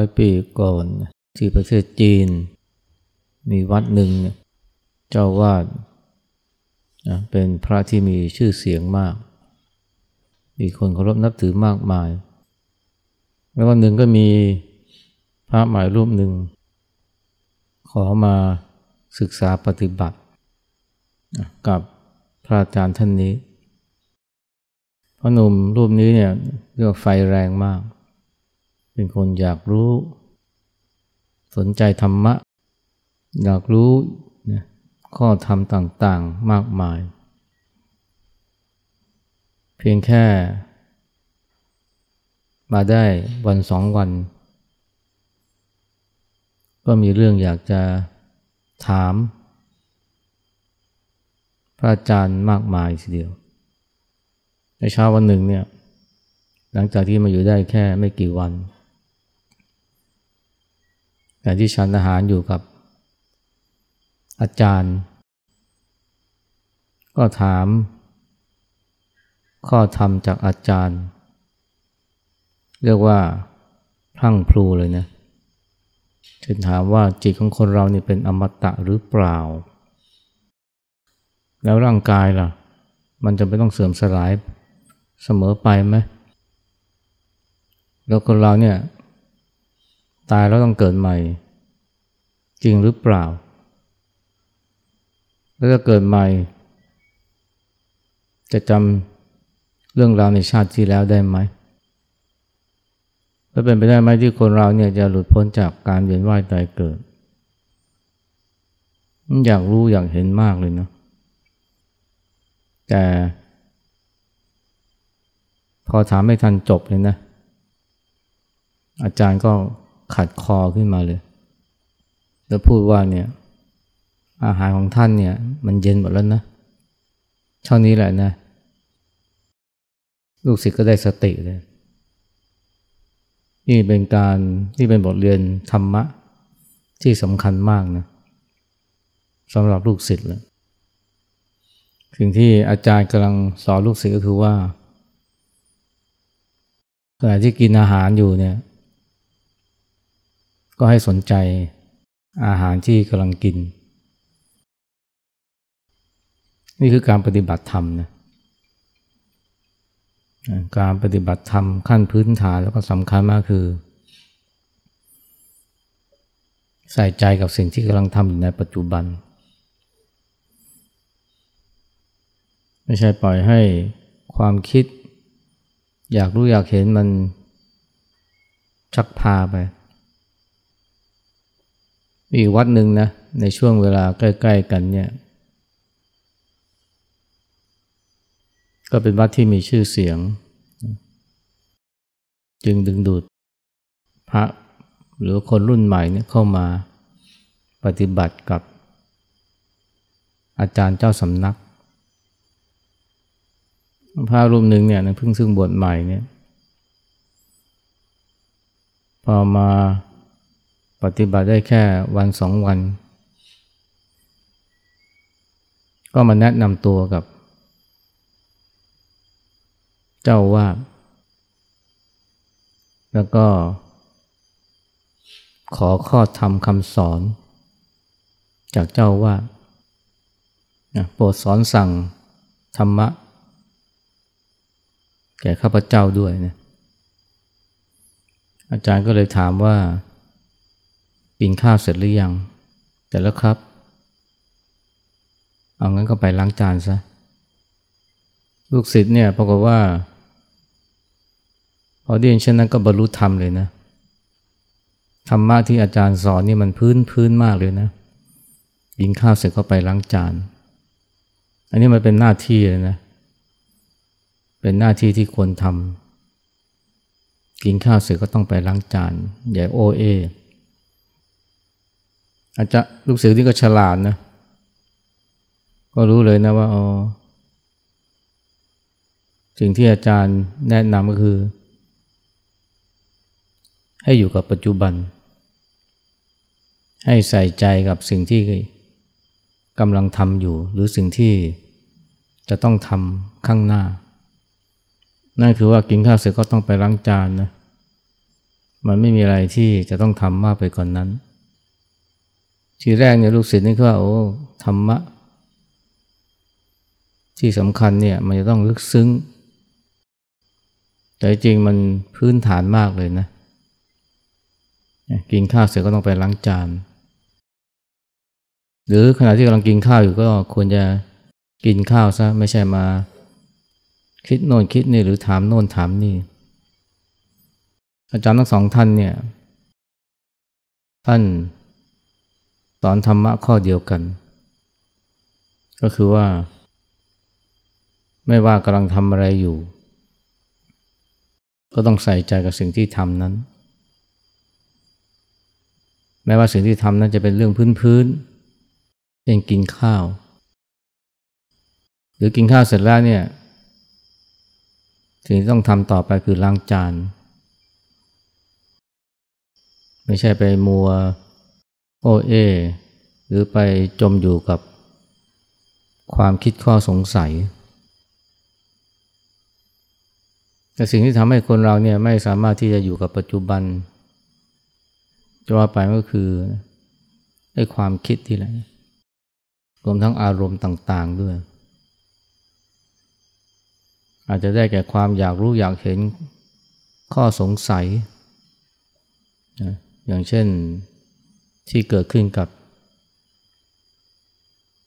ร้อยปีก่อนที่ประเทศจีน มีวัดหนึ่งเจ้าวาดเป็นพระที่มีชื่อเสียงมาก มีคนเคารพนับถือมากมาย แล้ววันหนึ่งก็มีพระหมายรูปหนึ่ง ขอมาศึกษาปฏิบัติ กับพระอาจารย์ท่านนี้พระหนุ่มรูปนี้เนี่ยเรียกไฟแรงมาก เป็นคนอยากรู้ สนใจธรรมะ อยากรู้นะข้อธรรมต่างๆมากมาย เพียงแค่ มาได้วันสองวัน ก็มีเรื่องอยากจะถาม พระอาจารย์มากมายทีเดียว ในเช้าวันหนึ่งเนี่ยหลังจากที่มาอยู่ได้แค่ไม่กี่วัน แต่ที่ฉันอาหารอยู่กับอาจารย์ ก็ถาม ข้อธรรมจากอาจารย์ เรียกว่าพรั่งพลูเลยนะฉันถามว่าจิตของคนเรานี่เป็นอมตะหรือเปล่า แล้วร่างกายล่ะ มันจะไม่ต้องเสื่อมสลายเสมอไปไหมแล้วคนเราเนี่ย ตายแล้วต้องเกิดใหม่ จริงหรือเปล่า แล้วถ้าเกิดใหม่ จะจำเรื่องราวในชาติที่แล้วได้ไหมแล้วเป็นไปได้ไหมที่คนเราเนี่ยจะหลุดพ้นจากการเวียนว่ายตายเกิด อยากรู้อยากเห็นมากเลยเนาะแต่พอถามไม่ทันจบเลยนะ อาจารย์ก็ ขัดคอขึ้นมาเลย แล้วพูดว่าเนี่ย อาหารของท่านเนี่ย มันเย็นหมดแล้วนะเท่านี้แหละนะ ลูกศิษย์ก็ได้สติเลย นี่เป็นการนี่เป็นบทเรียนธรรมะ ที่สำคัญมากนะสำหรับลูกศิษย์เลยสิ่งที่อาจารย์กำลังสอนลูกศิษย์ก็คือว่าขณะที่กินอาหารอยู่เนี่ย ก็ให้สนใจอาหารที่กำลังกิน นี่คือการปฏิบัติธรรมนะการปฏิบัติธรรมขั้นพื้นฐานแล้วก็สำคัญมากคือ ใส่ใจกับสิ่งที่กำลังทำอยู่ในปัจจุบัน ไม่ใช่ปล่อยให้ความคิด อยากรู้อยากเห็นมันชักพาไป มีวัดหนึ่งนะ ในช่วงเวลาใกล้ ๆ กันเนี่ย ก็เป็นวัดที่มีชื่อเสียง จึงดึงดูดพระหรือคนรุ่นใหม่เนี่ยเข้ามาปฏิบัติกับอาจารย์เจ้าสำนัก พระรูปหนึ่งเนี่ยเพิ่งซึ่งบวชใหม่เนี่ย พอมา ปฏิบัติได้แค่วันสองวัน ก็มาแนะนำตัวกับ เจ้าว่า แล้วก็ ขอข้อธรรมคำสอน จากเจ้าว่าโปรดสอนสั่งธรรมะ แก่ข้าพเจ้าด้วยนะอาจารย์ก็เลยถามว่า กินข้าวเสร็จหรือยังแต่แล้วครับ เอางั้นก็ไปล้างจานซะ ลูกศิษย์เนี่ยปรากฏว่า พอได้ยินเช่นนั้นก็บรรลุธรรมเลยนะ ธรรมะที่อาจารย์สอนนี่มันพื้นพื้นมากเลยนะ กินข้าวเสร็จก็ไปล้างจาน อันนี้มันเป็นหน้าที่เลยนะ เป็นหน้าที่ที่ควรทำกินข้าวเสร็จก็ต้องไปล้างจาน อย่าโอเอ อาจจะลูกศิษย์ที่ก็ฉลาดนะ ก็รู้เลยนะว่าอ๋อสิ่งที่อาจารย์แนะนำก็คือ ให้อยู่กับปัจจุบัน ให้ใส่ใจกับสิ่งที่กำลังทำอยู่ หรือสิ่งที่จะต้องทำข้างหน้า นั่นคือว่ากินข้าวเสร็จก็ต้องไปล้างจานนะ มันไม่มีอะไรที่จะต้องทำมากไปกว่านนั้น ทีแรกเนี่ยลูกศิษย์นี่ก็ว่าโอ้ธรรมะ ที่สำคัญเนี่ยมันจะต้องลึกซึ้ง แต่จริงมันพื้นฐานมากเลยนะ กินข้าวเสร็จก็ต้องไปล้างจาน หรือขณะที่กำลังกินข้าวอยู่ก็ควรจะกินข้าวซะไม่ใช่มา คิดโน่นคิดนี่หรือถามโน่นถามนี่ อาจารย์ทั้งสองท่านเนี่ย ท่าน สอนธรรมะข้อเดียวกัน ก็คือว่า ไม่ว่ากำลังทำอะไรอยู่ ก็ต้องใส่ใจกับสิ่งที่ทำนั้น แม้ว่าสิ่งที่ทำนั้นจะเป็นเรื่องพื้นๆเช่นกินข้าว หรือกินข้าวเสร็จแล้วเนี่ยสิ่งที่ต้องทำต่อไปคือล้างจาน ไม่ใช่ไปมัว โอเอ หรือไปจมอยู่กับความคิดข้อสงสัย แต่สิ่งที่ทำให้คนเราเนี่ยไม่สามารถที่จะอยู่กับปัจจุบัน จะว่าไปก็คือไอ้ความคิดที่แหละรวมทั้งอารมณ์ต่าง ๆด้วย อาจจะได้แก่ความอยากรู้อยากเห็นข้อสงสัย อย่างเช่น ที่เกิดขึ้นกับ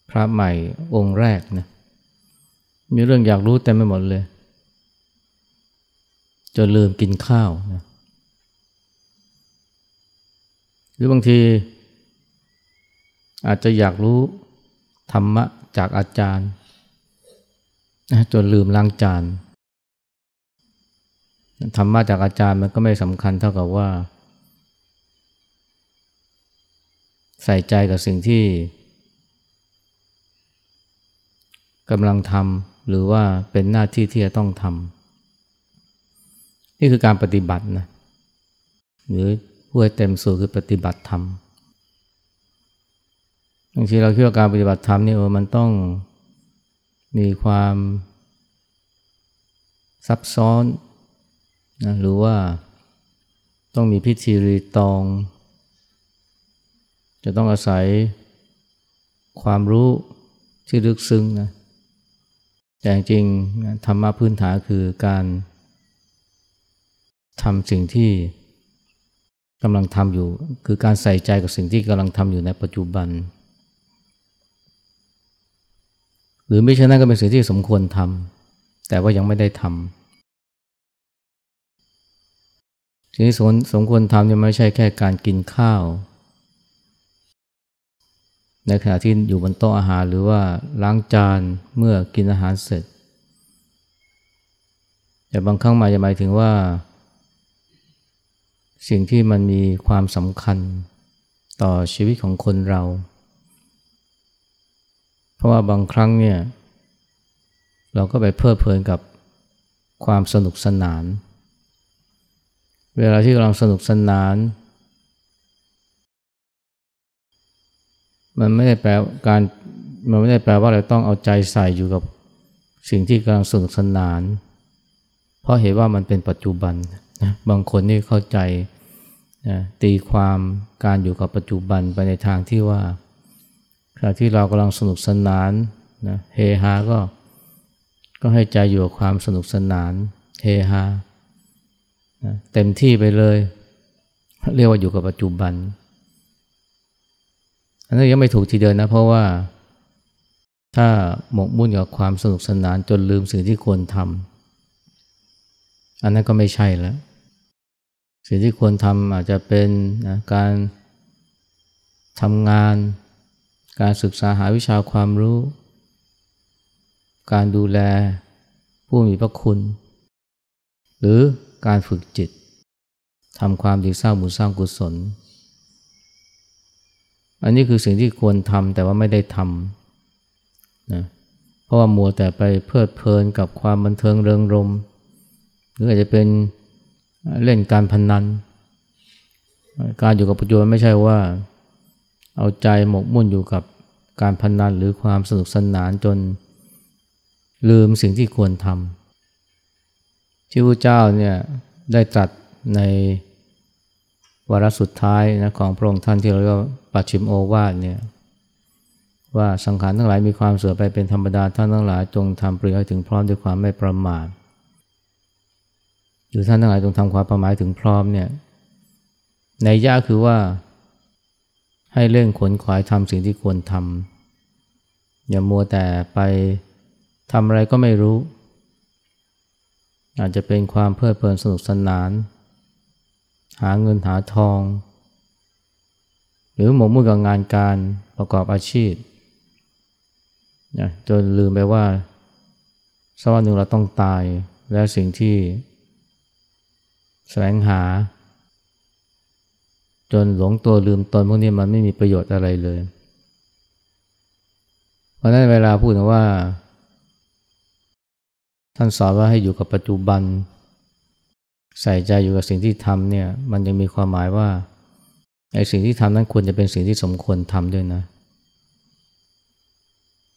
พระใหม่องค์แรกนะมีเรื่องอยากรู้เต็มไปหมดเลย จนลืมกินข้าวนะหรือบางที อาจจะอยากรู้ธรรมะจากอาจารย์จนลืมล้างจานธรรมะจากอาจารย์มันก็ไม่สำคัญเท่ากับว่า ใส่ใจกับสิ่งที่กำลังทำหรือว่าเป็นหน้าที่ที่จะต้องทำนี่คือการปฏิบัตินะหรือผู้ให้เต็มสูตรคือปฏิบัติธรรมบางทีเราคิดว่าการปฏิบัติธรรมนี่โอ้มันต้องมีความซับซ้อนนะหรือว่าต้องมีพิธีรีตอง จะต้องอาศัยความรู้ที่ลึกซึ้งนะแต่จริงธรรมะพื้นฐานคือการทำสิ่งที่กำลังทำอยู่ คือการใส่ใจกับสิ่งที่กำลังทำอยู่ในปัจจุบัน หรือไม่ใช่นั้นก็เป็นสิ่งที่สมควรทำแต่ว่ายังไม่ได้ทำสิ่งที่สมควรทำเนี่ยไม่ใช่แค่การกินข้าว ในขณะที่อยู่บนโต๊ะอาหารหรือว่าล้างจานเมื่อกินอาหารเสร็จ แต่บางครั้งมาจะหมายถึงว่า สิ่งที่มันมีความสำคัญต่อชีวิตของคนเรา เพราะว่าบางครั้งเนี่ย เราก็ไปเพลิดเพลินกับความสนุกสนาน เวลาที่กำลังสนุกสนาน มันไม่ได้แปลการมันไม่ได้แปลว่าเราต้องเอาใจใส่อยู่กับสิ่งที่กำลังสนุกสนาน เพราะเห็นว่ามันเป็นปัจจุบันนะบางคนนี่เข้าใจนะตีความการอยู่กับปัจจุบันไปในทางที่ว่าขณะที่เรากำลังสนุกสนานนะเฮฮาก็ก็ให้ใจอยู่กับความสนุกสนานเฮฮานะเต็มที่ไปเลย เรียกว่าอยู่กับปัจจุบัน อันนี้ยังไม่ถูกทีเดียวนะ เพราะว่าถ้าหมกมุ่นกับความสนุกสนานจนลืมสิ่งที่ควรทำอันนั้นก็ไม่ใช่แล้ว สิ่งที่ควรทำอาจจะเป็นนะการทำงาน การศึกษาหาวิชาความรู้ การดูแลผู้มีพระคุณ หรือการฝึกจิตทำความดีสร้างบุญสร้างกุศล อันนี้คือสิ่งที่ควรทำแต่ว่าไม่ได้ทำนะเพราะว่ามัวแต่ไปเพลิดเพลินกับความบันเทิงเริงรม หรืออาจจะเป็นเล่นการพนนัน การอยู่กับปัจจุบันไม่ใช่ว่า เอาใจหมกมุ่นอยู่กับการพนนันหรือความสนุกสนานจนลืมสิ่งที่ควรทำที่พระเจ้าเนี่ยได้ตรัสใน วาระสุดท้ายนะของพระองค์ท่านที่เราเรียกว่าปัจฉิมโอวาทเนี่ยว่าสังขารทั้งหลายมีความเสื่อมไปเป็นธรรมดาท่านทั้งหลายจงทำปริยให้ถึงพร้อมด้วยความไม่ประมาทหรือท่านทั้งหลายจงทำความประมาทถึงพร้อมเนี่ยในยะคือว่า ให้เร่งขนขวายทำสิ่งที่ควรทำอย่ามัวแต่ไปทำอะไรก็ไม่รู้ อาจจะเป็นความเพลิดเพลินสนุกสนาน หาเงินหาทอง หรือหมกมุ่นกับงานการประกอบอาชีพนะจนลืมไปว่าสักวันหนึ่งเราต้องตายและสิ่งที่แสวงหา จนหลงตัวลืมตนพวกนี้มันไม่มีประโยชน์อะไรเลย เพราะนั้นเวลาพูดว่า ท่านสอนว่าให้อยู่กับปัจจุบัน ใส่ใจอยู่กับสิ่งที่ทำเนี่ย มันยังมีความหมายว่าไอ้สิ่งที่ทำนั้นควรจะเป็นสิ่งที่สมควรทำด้วยนะ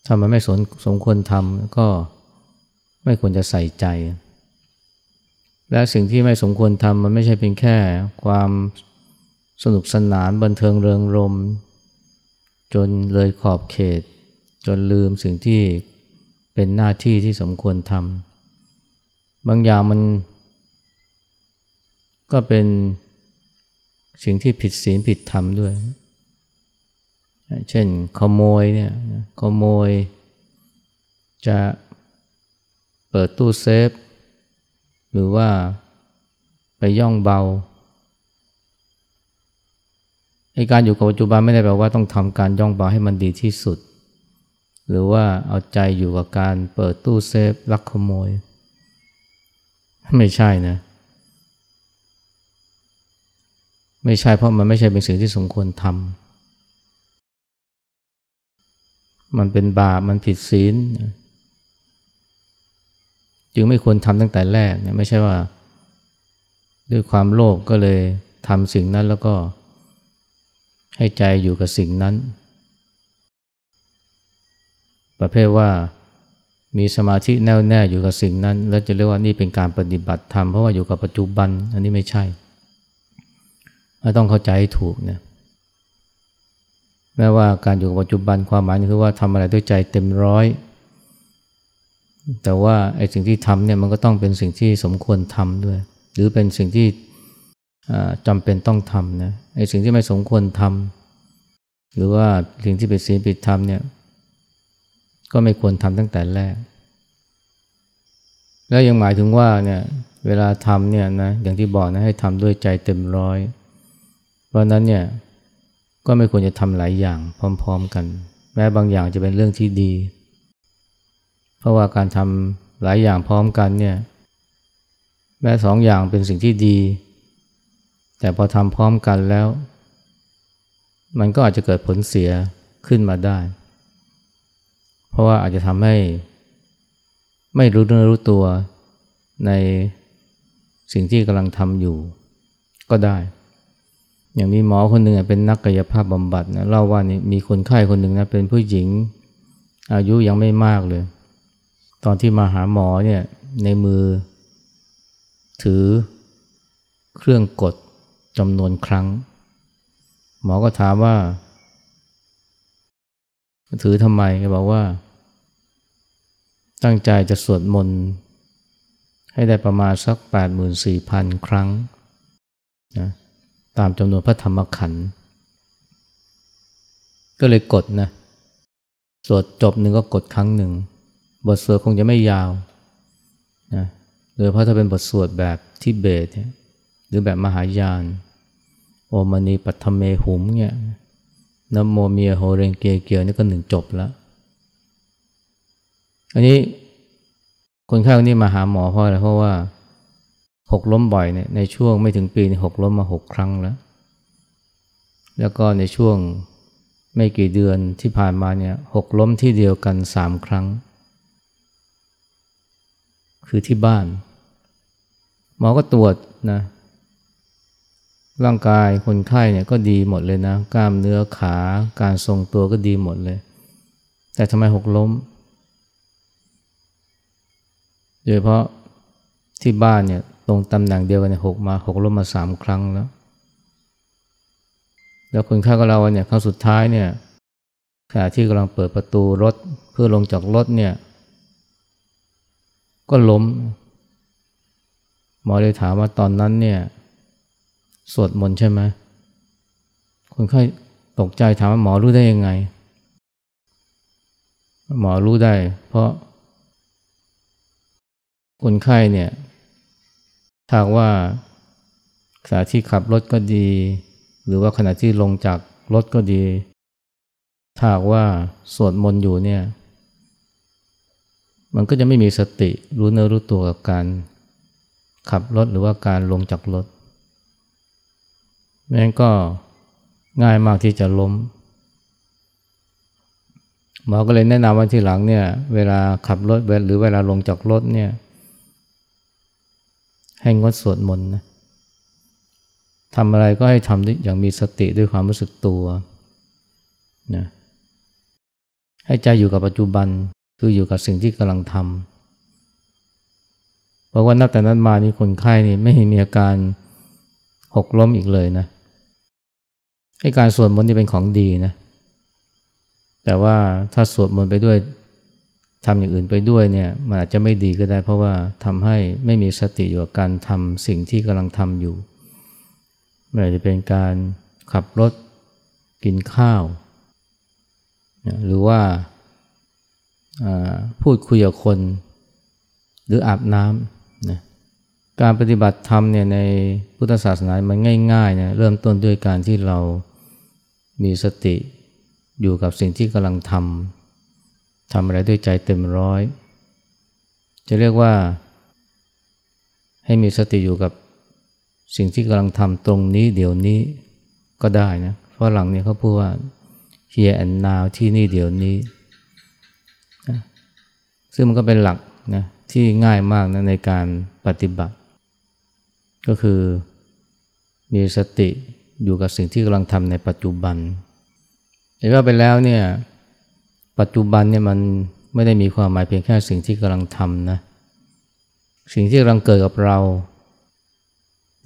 ถ้ามันไม่สมสมควรทำก็ไม่ควรจะใส่ใจ และสิ่งที่ไม่สมควรทำมันไม่ใช่เพียงแค่ความสนุกสนานบันเทิงเริงรม จนเลยขอบเขต จนลืมสิ่งที่เป็นหน้าที่ที่สมควรทำบางอย่างมัน ก็เป็นสิ่งที่ผิดศีลผิดธรรมด้วย เช่นขโมยเนี่ยขโมย จะเปิดตู้เซฟ หรือว่าไปย่องเบาไอการอยู่กับปัจจุบันไม่ได้แปลว่าต้องทำการย่องเบาให้มันดีที่สุด หรือว่าเอาใจอยู่กับการเปิดตู้เซฟลักขโมย ไม่ใช่นะ ไม่ใช่เพราะมันไม่ใช่เป็นสิ่งที่สมควรทำมันเป็นบาปมันผิดศีลจึงไม่ควรทำตั้งแต่แรกเนี่ยไม่ใช่ว่า ด้วยความโลภกก็เลยทำสิ่งนั้นแล้วก็ให้ใจอยู่กับสิ่งนั้น ประเภทว่ามีสมาธิแน่วแน่อยู่กับสิ่งนั้น แล้วจะเรียกว่านี่เป็นการปฏิบัติธรรมเพราะว่าอยู่กับปัจจุบัน อันนี้ไม่ใช่ ต้องเข้าใจให้ถูกเนี่ยแม้ว่าการอยู่กับปัจจุบันความหมายคือว่าทำอะไรด้วยใจเต็มร้อย แต่ว่าไอ้สิ่งที่ทำเนี่ยมันก็ต้องเป็นสิ่งที่สมควรทำด้วย หรือเป็นสิ่งที่จำเป็นต้องทำนะไอ้สิ่งที่ไม่สมควรทำหรือว่าสิ่งที่เป็นศีลผิดธรรมเนี่ยก็ไม่ควรทำตั้งแต่แรก แล้วยังหมายถึงว่าเนี่ยเวลาทำเนี่ยนะอย่างที่บอกนะให้ทำด้วยใจเต็มร้อย เพราะนั้นเนี่ยก็ไม่ควรจะทำหลายอย่างพร้อม ๆ กัน แม้บางอย่างจะเป็นเรื่องที่ดี เพราะว่าการทำหลายอย่างพร้อมกันเนี่ยแม้สองอย่างเป็นสิ่งที่ดี แต่พอทำพร้อมกันแล้ว มันก็อาจจะเกิดผลเสียขึ้นมาได้ เพราะว่าอาจจะทำให้ ไม่รู้เนื้อรู้ตัวในสิ่งที่กำลังทำอยู่ก็ได้ อย่างมีหมอคนหนึ่งเป็นนักกายภาพบำบัดนะเล่าว่านี่มีคนไข้คนหนึ่งนะเป็นผู้หญิง อายุยังไม่มากเลย ตอนที่มาหาหมอเนี่ยในมือ ถือเครื่องกดจำนวนครั้ง หมอก็ถามว่า ถือทำไมก็บอกว่า ตั้งใจจะสวดมนต์ให้ได้ประมาณสัก 84,000 ครั้งนะ ตามจำนวนพระธรรมขันธ์ก็เลยกดนะสวดจบหนึ่งก็กดครั้งหนึ่ง บทสวดคงจะไม่ยาวนะโดยเพราะถ้าเป็นบทสวดแบบทิเบตหรือแบบมหายาน โอมณีปัทเมหุมเนี่ยนโมเมียโฮเรงเกเกียวนี่ก็หนึ่งจบแล้ว อันนี้คนไข้คนนี้มาหาหมอเพราะอะไรเพราะว่า หกล้มบ่อยเนี่ยในช่วงไม่ถึงปีนี่หกล้มมาหกครั้งแล้ว แล้วก็ในช่วงไม่กี่เดือนที่ผ่านมาเนี่ยหกล้มที่เดียวกันสามครั้ง คือที่บ้าน หมอก็ตรวจนะร่างกายคนไข้เนี่ยก็ดีหมดเลยนะ กล้ามเนื้อขาการทรงตัวก็ดีหมดเลย แต่ทำไมหกล้มโดยเพราะ ที่บ้านเนี่ยตรงตำแหน่งเดียวกันหกมาหกล้มมาสามครั้งแล้ว แล้วคนไข้ก็เล่าว่าเนี่ยครั้งสุดท้ายเนี่ยขณะที่กำลังเปิดประตูรถเพื่อลงจากรถเนี่ย ก็ล้ม หมอเลยถามว่าตอนนั้นเนี่ย สวดมนต์ใช่ไหมคนไข้ตกใจถามว่าหมอรู้ได้ยังไง หมอรู้ได้ เพราะคนไข้เนี่ย ถ้าว่าขณะที่ขับรถก็ดี หรือว่าขณะที่ลงจากรถก็ดี ถ้าว่าสวดมนต์อยู่เนี่ย มันก็จะไม่มีสติรู้เนื้อรู้ตัวกับการขับรถหรือว่าการลงจากรถแม่งก็ง่ายมากที่จะล้มหมอก็เลยแนะนำว่าทีหลังเนี่ย เวลาขับรถหรือเวลาลงจากรถเนี่ย ให้งดสวดมนต์นะทำอะไรก็ให้ทำอย่างมีสติด้วยความรู้สึกตัวนะให้ใจอยู่กับปัจจุบันคืออยู่กับสิ่งที่กำลังทำเพราะว่านับแต่นั้นมานี่คนไข้นี่ไม่มีอาการหกล้มอีกเลยนะให้การสวดมนต์นี่เป็นของดีนะ แต่ว่าถ้าสวดมนต์ไปด้วย ทำอย่างอื่นไปด้วยเนี่ยมันอาจจะไม่ดีก็ได้ เพราะว่าทำให้ไม่มีสติอยู่กับการทำสิ่งที่กำลังทำอยู่ไม่ว่าจะเป็นการขับรถกินข้าว หรือว่าพูดคุยกับคน หรืออาบน้ำนะการปฏิบัติธรรมเนี่ยในพุทธศาสนามันง่ายๆนะเริ่มต้นด้วยการที่เรามีสติอยู่กับสิ่งที่กำลังทำ ทำอะไรด้วยใจเต็มร้อย จะเรียกว่า ให้มีสติอยู่กับสิ่งที่กำลังทำตรงนี้เดี๋ยวนี้ก็ได้นะเพราะหลังเนี่ยเขาพูดว่า here and now ที่นี่เดี๋ยวนี้นะซึ่งมันก็เป็นหลักนะที่ง่ายมากนะในการปฏิบัติ ก็คือมีสติอยู่กับสิ่งที่กำลังทำในปัจจุบันแต่ว่าไปแล้วเนี่ย ปัจจุบันเนี่ยมันไม่ได้มีความหมายเพียงแค่สิ่งที่กำลังทำนะสิ่งที่กำลังเกิดกับเรา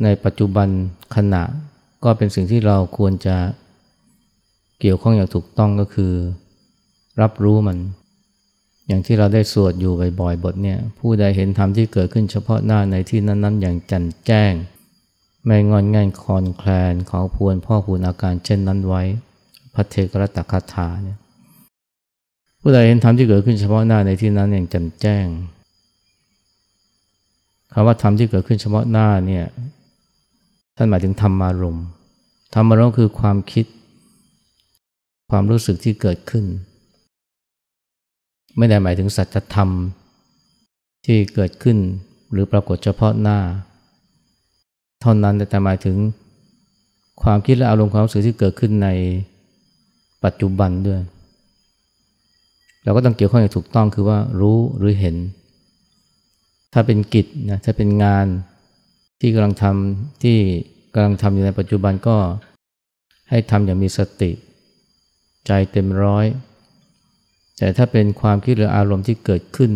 ในปัจจุบันขณะก็เป็นสิ่งที่เราควรจะเกี่ยวข้องอย่างถูกต้องก็คือ รับรู้มัน อย่างที่เราได้สวดอยู่บ่อยๆบทเนี่ยผู้ใดเห็นธรรมที่เกิดขึ้นเฉพาะหน้าในที่นั้น ๆ อย่างจ่มแจ้ง ไม่งอนง่ายคอนแคลนขอพวนพ่อพูนอาการเช่นนั้นไว้ พระเทกรตคาถาเนี่ย ผู้ใดเห็นธรรมที่เกิดขึ้นเฉพาะหน้าในที่นั้นอย่างแจ่มแจ้งคำว่าธรรมที่เกิดขึ้นเฉพาะหน้าเนี่ยท่านหมายถึงธรรมารมณ์ธรรมารมณ์คือความคิด ความรู้สึกที่เกิดขึ้น ไม่ได้หมายถึงสัจธรรมที่เกิดขึ้นหรือปรากฏเฉพาะหน้า เท่านั้นแต่หมายถึงความคิดและอารมณ์ความรู้สึกที่เกิดขึ้นในปัจจุบันด้วย เราก็ต้องเกี่ยวข้องอย่างถูกต้องคือว่ารู้หรือเห็น ถ้าเป็นกิจนะถ้าเป็นงานที่กำลังทำที่กำลังทำอยู่ในปัจจุบันก็ให้ทำอย่างมีสติ ใจเต็มร้อย แต่ถ้าเป็นความคิดหรืออารมณ์ที่เกิดขึ้น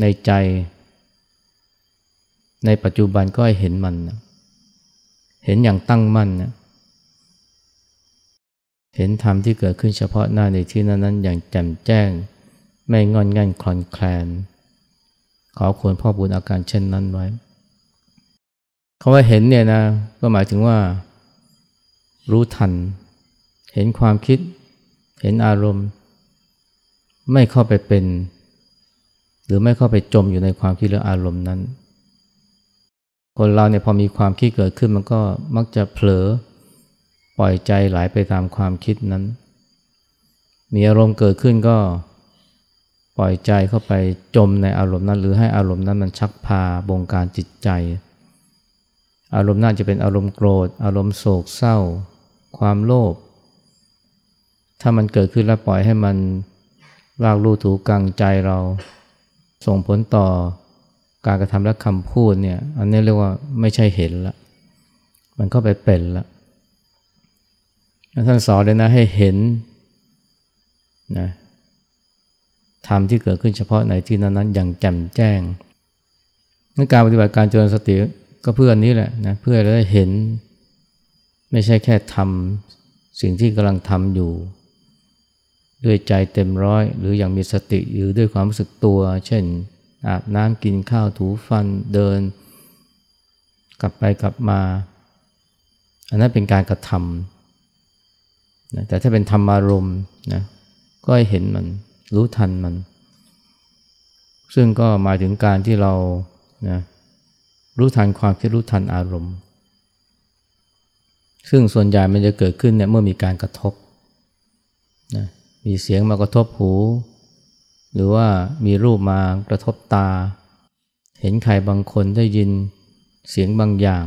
ในใจ ในปัจจุบันก็ให้เห็นมันนะเห็นอย่างตั้งมั่นนะ เห็นธรรมที่เกิดขึ้นเฉพาะหน้าในที่นั้นนั้นอย่างแจ่มแจ้ง ไม่งอนงันคลอนแคลน ขอควรพ่อบุญอาการเช่นนั้นไว้คาว่าเห็นเนี่ยนะก็หมายถึงว่า รู้ทัน เห็นความคิด เห็นอารมณ์ ไม่เข้าไปเป็น หรือไม่เข้าไปจมอยู่ในความคิดหรืออารมณ์นั้น คนเราเนี่ยพอมีความคิดเกิดขึ้นมันก็มักจะเผลอ ปล่อยใจไหลไปตามความคิดนั้น มีอารมณ์เกิดขึ้นก็ปล่อยใจเข้าไปจมในอารมณ์นั้น หรือให้อารมณ์นั้นมันชักพาบงการจิตใจ อารมณ์น่าจะเป็นอารมณ์โกรธ อารมณ์โศกเศร้า ความโลภถ้ามันเกิดขึ้นแล้วปล่อยให้มันลากลู่ถูกังใจเรา ส่งผลต่อการกระทำและคำพูดเนี่ย อันนี้เรียกว่าไม่ใช่เห็นละ มันก็ไปเป็นละ ท่านสอนเลยนะให้เห็นนะธรรมที่เกิดขึ้นเฉพาะในที่นั้นๆ อย่างแจ่มแจ้งนการปฏิบัติการเจริญสติก็เพื่อนนี้แหละนะเพื่อเราได้เห็น ไม่ใช่แค่ทำสิ่งที่กำลังทำอยู่ ด้วยใจเต็มร้อย หรืออย่างมีสติหรือด้วยความรู้สึกตัว เช่น อาบน้ำกินข้าวถูฟันเดิน กลับไปกลับมา อันนั้นเป็นการกระทำ นะแต่ถ้าเป็นธรรมารมณ์นะก็ให้เห็นมันรู้ทันมัน ซึ่งก็หมายถึงการที่เรานะรู้ทันความคิดรู้ทันอารมณ์ ซึ่งส่วนใหญ่มันจะเกิดขึ้นเนี่ยเมื่อมีการกระทบนะมีเสียงมากระทบหู หรือว่ามีรูปมากระทบตา เห็นใครบางคนได้ยินเสียงบางอย่าง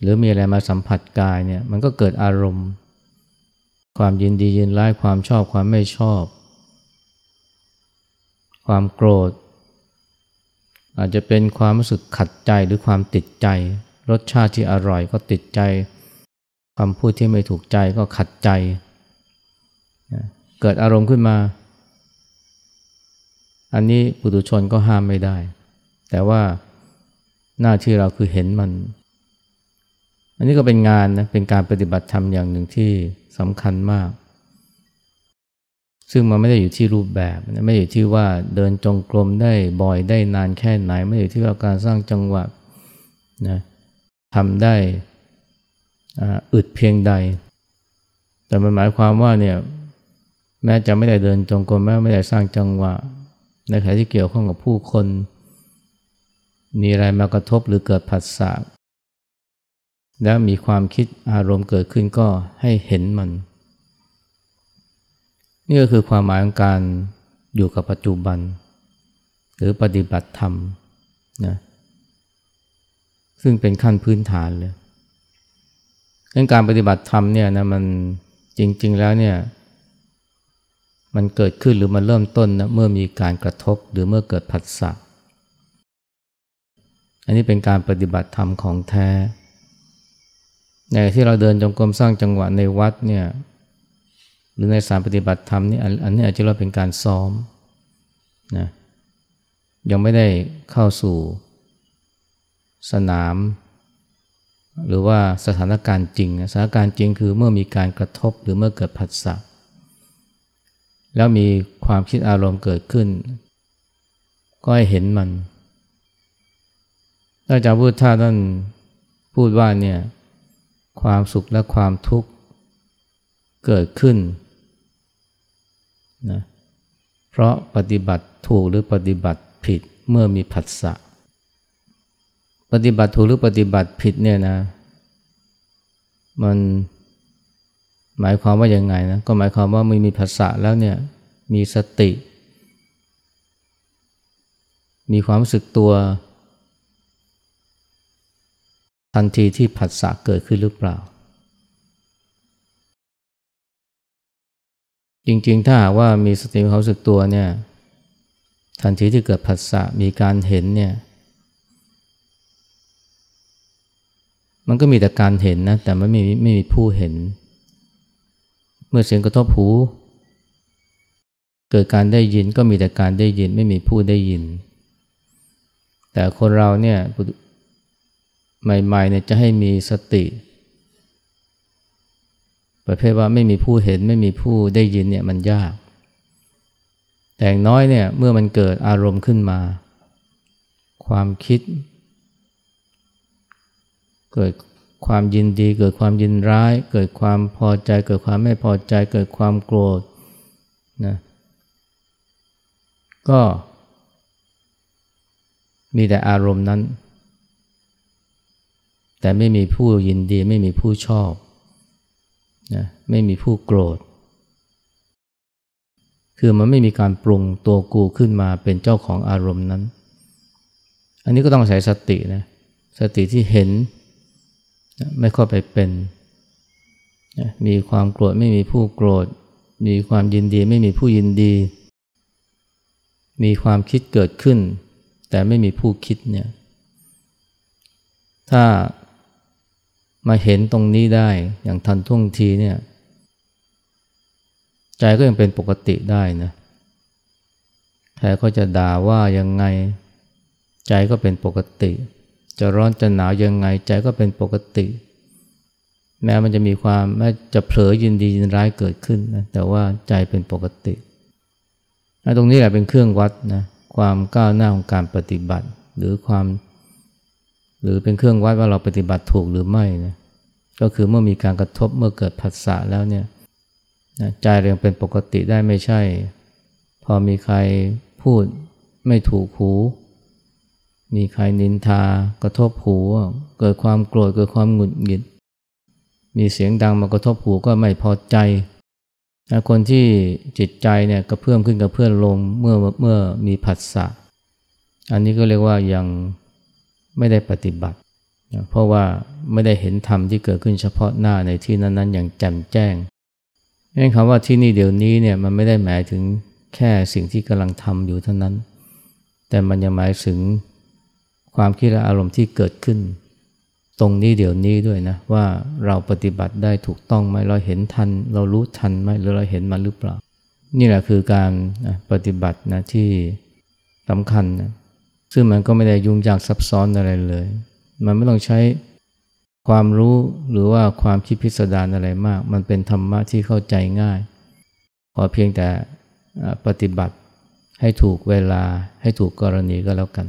หรือมีอะไรมาสัมผัสกายเนี่ยมันก็เกิดอารมณ์ ความยินดียินร้ายความชอบความไม่ชอบ ความโกรธ อาจจะเป็นความรู้สึกขัดใจหรือความติดใจ รสชาติที่อร่อยก็ติดใจคำพูดที่ไม่ถูกใจก็ขัดใจ เกิดอารมณ์ขึ้นมา อันนี้ปุถุชนก็ห้ามไม่ได้ แต่ว่าหน้าที่เราคือเห็นมัน อันนี้ก็เป็นงานนะเป็นการปฏิบัติธรรมอย่างหนึ่งที่ สำคัญมาก ซึ่งมันไม่ได้อยู่ที่รูปแบบ ไม่ได้อยู่ที่ว่าเดินจงกรมได้บ่อยได้นานแค่ไหน ไม่ได้อยู่ที่ว่าการสร้างจังหวะนะทำได้อึดเพียงใด แต่มันหมายความว่าเนี่ยแม้จะไม่ได้เดินจงกรมแม้ไม่ได้สร้างจังหวะ ในขณะที่เกี่ยวข้องกับผู้คน มีอะไรมากระทบหรือเกิดผัสสะ แล้วมีความคิดอารมณ์เกิดขึ้นก็ให้เห็นมัน นี่ก็คือความหมายของการอยู่กับปัจจุบัน หรือปฏิบัติธรรมนะซึ่งเป็นขั้นพื้นฐานเลยเรื่องการปฏิบัติธรรมเนี่ยนะมันจริง ๆ แล้วเนี่ยมันเกิดขึ้นหรือมันเริ่มต้นนะเมื่อมีการกระทบหรือเมื่อเกิดผัสสะอันนี้เป็นการปฏิบัติธรรมของแท้ ในที่เราเดินจงกรมสร้างจังหวะในวัดเนี่ยหรือในสารปฏิบัติธรรมนี่อันนี้อาจจะเราเป็นการซ้อมนะยังไม่ได้เข้าสู่สนาม หรือว่าสถานการณ์จริงสถานการณ์จริงคือเมื่อมีการกระทบหรือเมื่อเกิดผัสสะแล้วมีความคิดอารมณ์เกิดขึ้น ก็ให้เห็นมันอาจารย์พุทธาท่านพูดว่าเนี่ย ความสุขและความทุกข์เกิดขึ้นนะเพราะปฏิบัติถูกหรือปฏิบัติผิดเมื่อมีผัสสะปฏิบัติถูกหรือปฏิบัติผิดเนี่ยนะ มันหมายความว่ายังไงนะก็หมายความว่าไม่มีผัสสะแล้วเนี่ยมีสติ มีความรู้สึกตัว ทันทีที่ผัสสะเกิดขึ้นหรือเปล่า จริงๆ ถ้าหากว่ามีสติควาสึกตัวเนี่ยทันทีที่เกิดผัสสะมีการเห็นเนี่ยมันก็มีแต่การเห็นนะแต่ไม่มีไม่มีผู้เห็น เมื่อเสียงกระทบหูเกิดการได้ยินก็มีแต่การได้ยินไม่มีผู้ได้ยิน แต่คนเราเนี่ย ใหม่ๆเนี่ยจะให้มีสติ ประเภทว่าไม่มีผู้เห็นไม่มีผู้ได้ยินเนี่ยมันยาก แต่น้อยเนี่ยเมื่อมันเกิดอารมณ์ขึ้นมา ความคิด เกิดความยินดี เกิดความยินร้าย เกิดความพอใจ เกิดความไม่พอใจ เกิดความโกรธนะก็มีแต่อารมณ์นั้น แต่ไม่มีผู้ยินดีไม่มีผู้ชอบนะไม่มีผู้โกรธ คือมันไม่มีการปรุงตัวกูขึ้นมาเป็นเจ้าของอารมณ์นั้น อันนี้ก็ต้องใช้สตินะสติที่เห็นไม่เข้าไปเป็นมีความโกรธไม่มีผู้โกรธ มีความยินดีไม่มีผู้ยินดี มีความคิดเกิดขึ้น แต่ไม่มีผู้คิดเนี่ยถ้า มาเห็นตรงนี้ได้อย่างทันท่วงทีเนี่ย ใจก็ยังเป็นปกติได้นะแค่เขาจะด่าว่ายังไง ใจก็เป็นปกติ จะร้อนจะหนาวยังไง ใจก็เป็นปกติ แม้มันจะมีความแม้จะเผลอยินดียินร้ายเกิดขึ้นนะแต่ว่าใจเป็นปกติตรงนี้แหละเป็นเครื่องวัดนะความก้าวหน้าของการปฏิบัติ หรือความ หรือเป็นเครื่องวัดว่าเราปฏิบัติถูกหรือไม่นะก็คือเมื่อมีการกระทบเมื่อเกิดผัสสะแล้วเนี่ยใจเรียงเป็นปกติได้ไม่ใช่ พอมีใครพูดไม่ถูกหู มีใครนินทากระทบหูเกิดความโกรธเกิดความหงุดหงิด มีเสียงดังมากระทบหูก็ไม่พอใจคนที่จิตใจเนี่ยกระเพื่อมขึ้นกระเพื่อมลงเมื่อเมื่อมีผัสสะอันนี้ก็เรียกว่ายัง ไม่ได้ปฏิบัติ เพราะว่าไม่ได้เห็นธรรมที่เกิดขึ้นเฉพาะหน้าในที่นั้นๆ อย่างแจ่มแจ้งนั่นคำว่าที่นี่เดี๋ยวนี้เนี่ยมันไม่ได้หมายถึงแค่สิ่งที่กำลังทำอยู่เท่านั้น แต่มันยังหมายถึงความคิดและอารมณ์ที่เกิดขึ้น ตรงนี้เดี๋ยวนี้ด้วยนะว่าเราปฏิบัติได้ถูกต้องไหมเราเห็นทัน เรารู้ทันไหมหรือเราเห็นมันหรือเปล่า นี่แหละคือการปฏิบัตินะที่สำคัญนะ ซึ่งมันก็ไม่ได้ยุ่งยากซับซ้อนอะไรเลย มันไม่ต้องใช้ความรู้หรือว่าความคิดพิสดารอะไรมาก มันเป็นธรรมะที่เข้าใจง่าย ขอเพียงแต่ปฏิบัติให้ถูกเวลาให้ถูกกรณีก็แล้วกัน